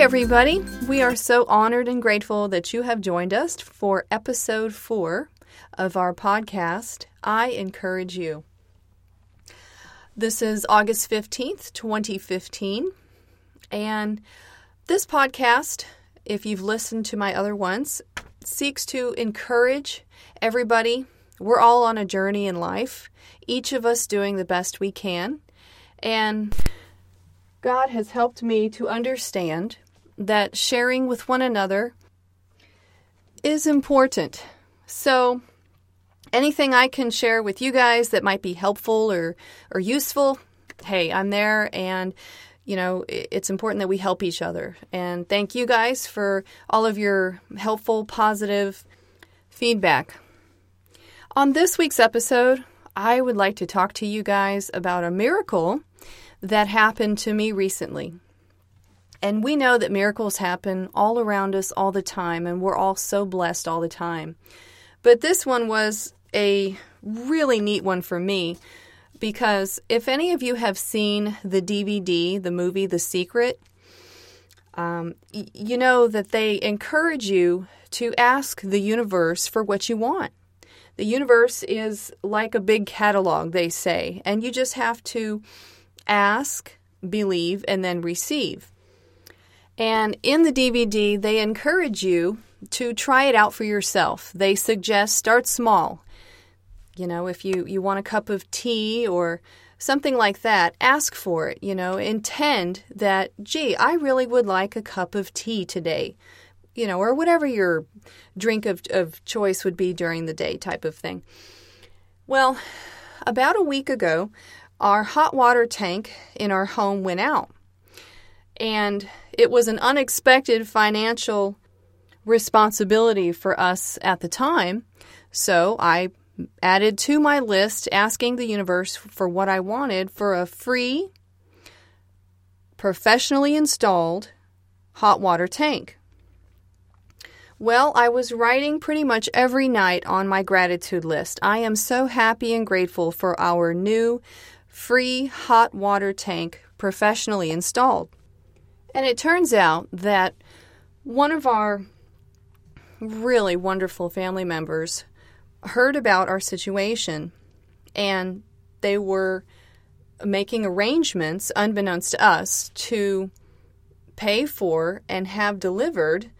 Everybody. We are so honored and grateful that you have joined us for episode four of our podcast, I Encourage You. This is August 15th, 2015. And this podcast, if you've listened to my other ones, seeks to encourage everybody. We're all on a journey in life, each of us doing the best we can. And God has helped me to understand that sharing with one another is important. So, anything I can share with you guys that might be helpful or, or useful, hey, I'm there and you know, it's important that we help each other. And thank you guys for all of your helpful, positive feedback. On this week's episode, I would like to talk to you guys about a miracle that happened to me recently. And we know that miracles happen all around us all the time, and we're all so blessed all the time. But this one was a really neat one for me because if any of you have seen the DVD, the movie The Secret, um, you know that they encourage you to ask the universe for what you want. The universe is like a big catalog, they say, and you just have to ask, believe, and then receive. And in the DVD, they encourage you to try it out for yourself. They suggest start small. You know, if you, you want a cup of tea or something like that, ask for it. You know, intend that, gee, I really would like a cup of tea today. You know, or whatever your drink of, of choice would be during the day, type of thing. Well, about a week ago, our hot water tank in our home went out. And it was an unexpected financial responsibility for us at the time. So I added to my list asking the universe for what I wanted for a free, professionally installed hot water tank. Well, I was writing pretty much every night on my gratitude list. I am so happy and grateful for our new free hot water tank professionally installed. And it turns out that one of our really wonderful family members heard about our situation and they were making arrangements, unbeknownst to us, to pay for and have delivered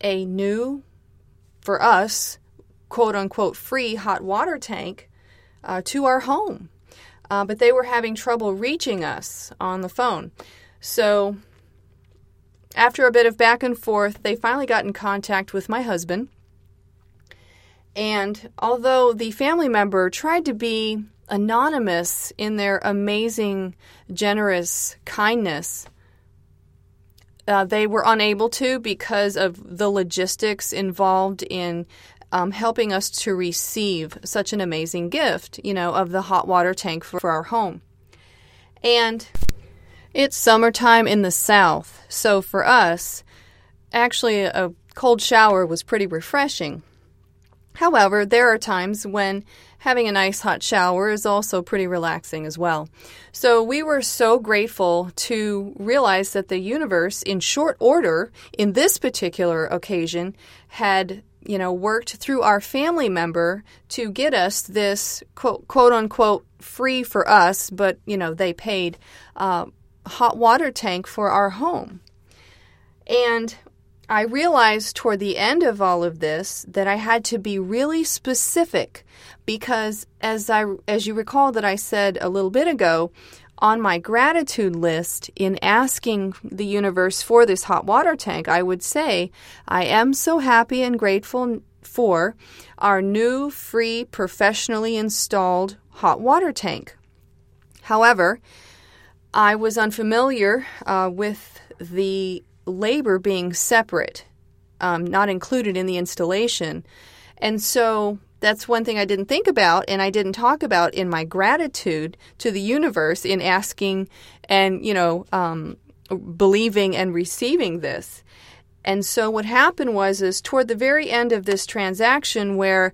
a new, for us, quote unquote, free hot water tank uh, to our home. Uh, but they were having trouble reaching us on the phone. So, after a bit of back and forth, they finally got in contact with my husband and although the family member tried to be anonymous in their amazing, generous kindness, uh, they were unable to because of the logistics involved in um, helping us to receive such an amazing gift, you know, of the hot water tank for, for our home. And it's summertime in the South, so for us, actually, a cold shower was pretty refreshing. However, there are times when having a nice hot shower is also pretty relaxing as well. So we were so grateful to realize that the universe, in short order, in this particular occasion, had you know worked through our family member to get us this quote, quote unquote free for us, but you know they paid uh, hot water tank for our home. And I realized toward the end of all of this that I had to be really specific because as I as you recall that I said a little bit ago on my gratitude list in asking the universe for this hot water tank I would say I am so happy and grateful for our new free professionally installed hot water tank. However, I was unfamiliar uh, with the labor being separate, um, not included in the installation. And so that's one thing I didn't think about and I didn't talk about in my gratitude to the universe in asking and, you know, um, believing and receiving this. And so what happened was is toward the very end of this transaction where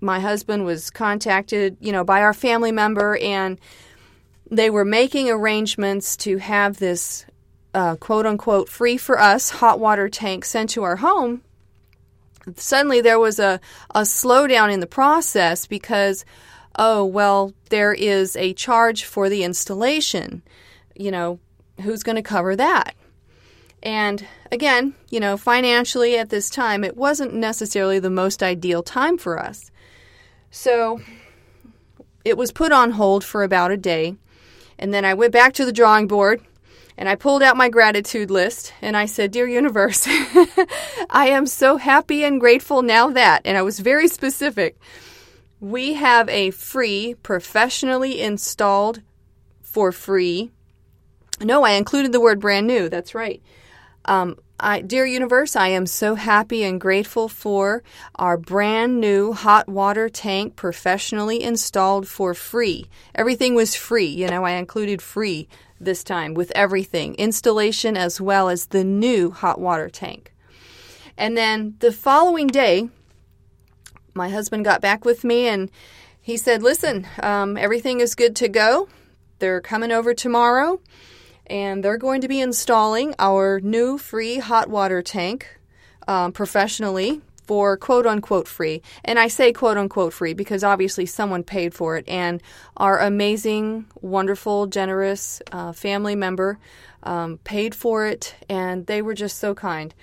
my husband was contacted, you know, by our family member and they were making arrangements to have this uh, quote unquote free for us hot water tank sent to our home, suddenly there was a, a slowdown in the process because, oh, well, there is a charge for the installation. You know, who's going to cover that? And again, you know, financially at this time, it wasn't necessarily the most ideal time for us. So it was put on hold for about a day. And then I went back to the drawing board and I pulled out my gratitude list and I said, Dear Universe, I am so happy and grateful now that, and I was very specific. We have a free, professionally installed for free. No, I included the word brand new. That's right. Um, I, dear universe, I am so happy and grateful for our brand new hot water tank professionally installed for free. Everything was free. You know, I included free this time with everything installation as well as the new hot water tank. And then the following day, my husband got back with me and he said, Listen, um, everything is good to go. They're coming over tomorrow and they're going to be installing our new free hot water tank um, professionally for quote unquote free. And I say quote unquote free because obviously someone paid for it. And our amazing, wonderful, generous uh, family member um, paid for it. And they were just so kind.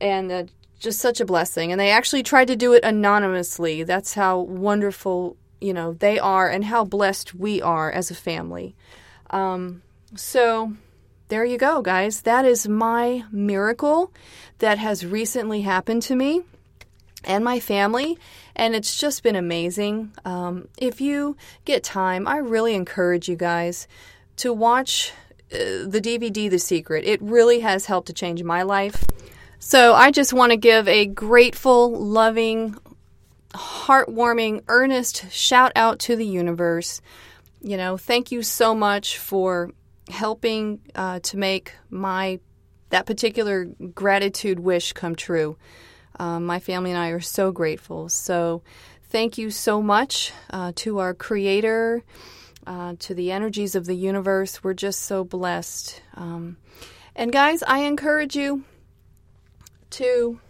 And uh, just such a blessing. And they actually tried to do it anonymously. That's how wonderful, you know, they are and how blessed we are as a family. Um, so there you go, guys. That is my miracle that has recently happened to me and my family, and it's just been amazing. Um, if you get time, I really encourage you guys to watch uh, the DVD The Secret. It really has helped to change my life. So I just want to give a grateful, loving, heartwarming, earnest shout out to the universe. You know, thank you so much for helping uh, to make my that particular gratitude wish come true. Um, my family and I are so grateful. So, thank you so much uh, to our Creator, uh, to the energies of the universe. We're just so blessed. Um, and, guys, I encourage you to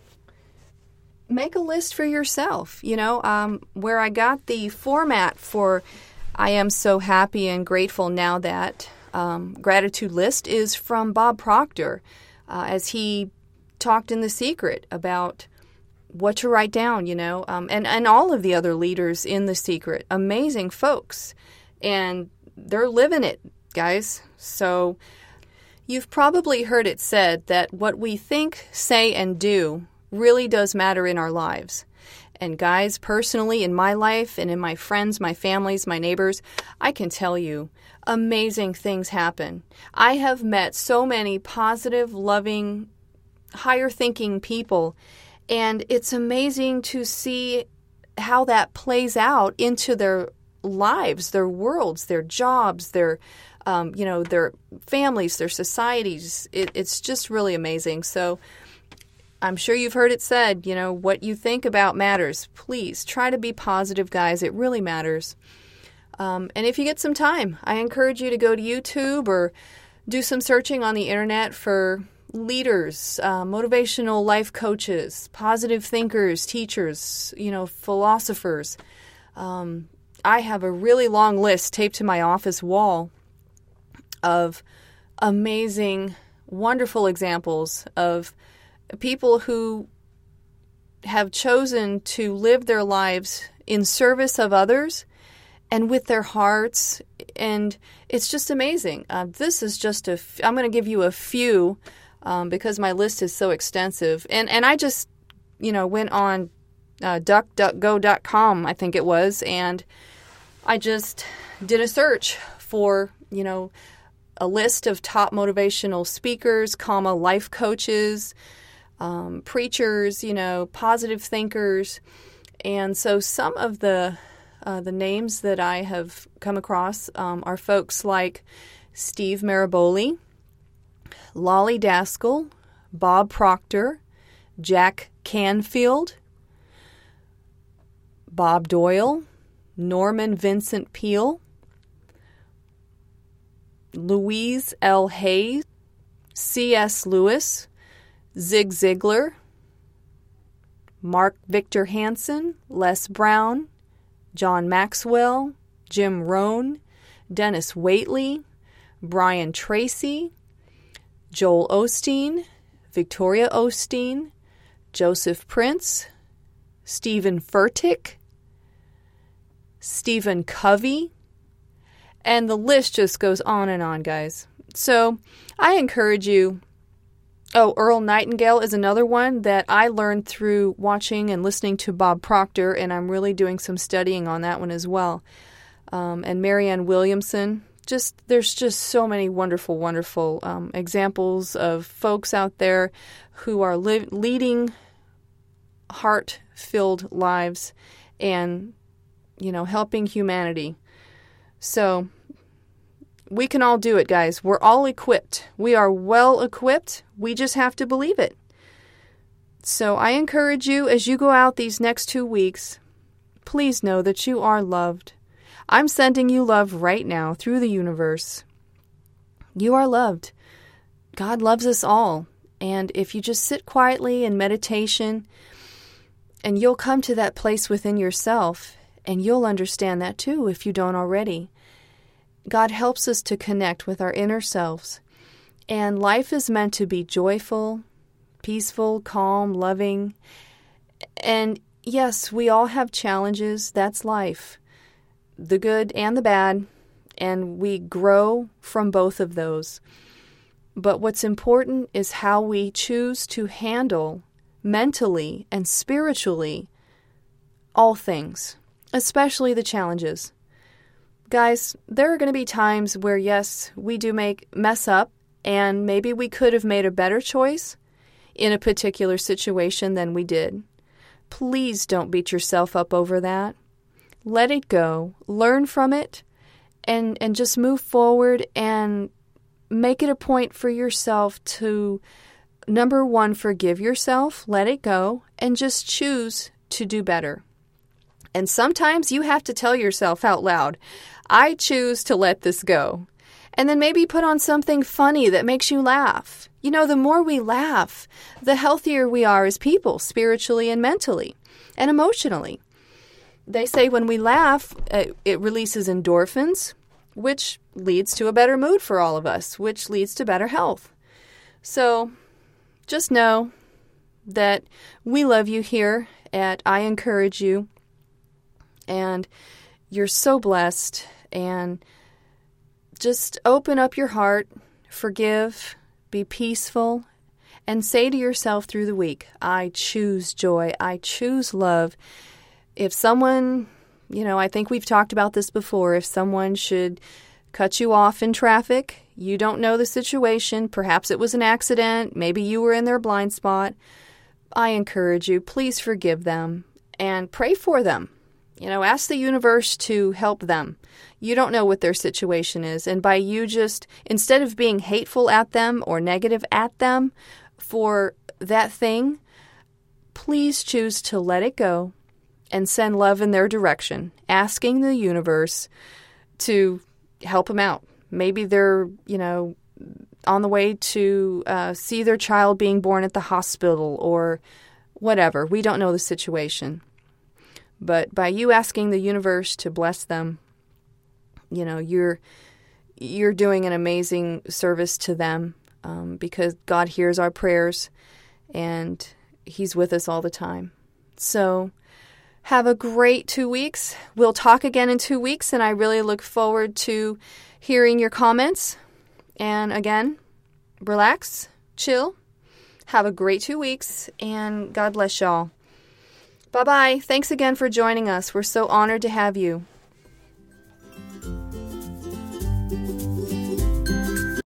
make a list for yourself. You know, um, where I got the format for I am so happy and grateful now that um, gratitude list is from Bob Proctor, uh, as he talked in The Secret about what to write down, you know, um, and, and all of the other leaders in The Secret. Amazing folks. And they're living it, guys. So you've probably heard it said that what we think, say, and do really does matter in our lives. And guys, personally, in my life and in my friends, my families, my neighbors, I can tell you amazing things happen. I have met so many positive, loving, higher thinking people, and it's amazing to see how that plays out into their lives, their worlds, their jobs, their um, you know, their families, their societies. It, it's just really amazing. So, I'm sure you've heard it said, you know, what you think about matters. Please try to be positive, guys. It really matters. Um, and if you get some time, I encourage you to go to YouTube or do some searching on the internet for leaders, uh, motivational life coaches, positive thinkers, teachers, you know, philosophers. Um, I have a really long list taped to my office wall of amazing, wonderful examples of people who have chosen to live their lives in service of others and with their hearts. And it's just amazing. Uh, this is just a. F- I'm going to give you a few um, because my list is so extensive. And and I just you know went on uh, DuckDuckGo.com, I think it was, and I just did a search for you know a list of top motivational speakers, comma life coaches, um, preachers, you know, positive thinkers. And so some of the uh, the names that I have come across um, are folks like Steve Maraboli, Lolly Daskal, Bob Proctor, Jack Canfield, Bob Doyle, Norman Vincent Peale, Louise L. Hay, C.S. Lewis, Zig Ziglar, Mark Victor Hansen, Les Brown, John Maxwell, Jim Rohn, Dennis Waitley, Brian Tracy, Joel Osteen, Victoria Osteen, Joseph Prince, Steven Furtick, Stephen Covey, and the list just goes on and on, guys. So I encourage you. Oh, Earl Nightingale is another one that I learned through watching and listening to Bob Proctor, and I'm really doing some studying on that one as well. Um, and Marianne Williamson. Just there's just so many wonderful, wonderful um, examples of folks out there who are li- leading heart-filled lives and you know helping humanity. So we can all do it, guys. We're all equipped. We are well equipped. We just have to believe it. So I encourage you as you go out these next two weeks, please know that you are loved. I'm sending you love right now through the universe. You are loved. God loves us all. And if you just sit quietly in meditation, and you'll come to that place within yourself, and you'll understand that too if you don't already. God helps us to connect with our inner selves. And life is meant to be joyful, peaceful, calm, loving. And yes, we all have challenges. That's life the good and the bad. And we grow from both of those. But what's important is how we choose to handle mentally and spiritually all things, especially the challenges. Guys, there are going to be times where, yes, we do make mess up, and maybe we could have made a better choice in a particular situation than we did. Please don't beat yourself up over that. Let it go, learn from it, and, and just move forward and make it a point for yourself to number one, forgive yourself, let it go, and just choose to do better. And sometimes you have to tell yourself out loud, I choose to let this go. And then maybe put on something funny that makes you laugh. You know, the more we laugh, the healthier we are as people, spiritually and mentally and emotionally. They say when we laugh, uh, it releases endorphins, which leads to a better mood for all of us, which leads to better health. So just know that we love you here at I Encourage You, and you're so blessed and just open up your heart, forgive, be peaceful, and say to yourself through the week, I choose joy, I choose love. If someone, you know, I think we've talked about this before, if someone should cut you off in traffic, you don't know the situation, perhaps it was an accident, maybe you were in their blind spot. I encourage you, please forgive them and pray for them. You know, ask the universe to help them. You don't know what their situation is. And by you just, instead of being hateful at them or negative at them for that thing, please choose to let it go and send love in their direction, asking the universe to help them out. Maybe they're, you know, on the way to uh, see their child being born at the hospital or whatever. We don't know the situation. But by you asking the universe to bless them, you know, you're you're doing an amazing service to them um, because God hears our prayers and He's with us all the time. So, have a great two weeks. We'll talk again in two weeks, and I really look forward to hearing your comments. And again, relax, chill, have a great two weeks, and God bless y'all. Bye bye. Thanks again for joining us. We're so honored to have you.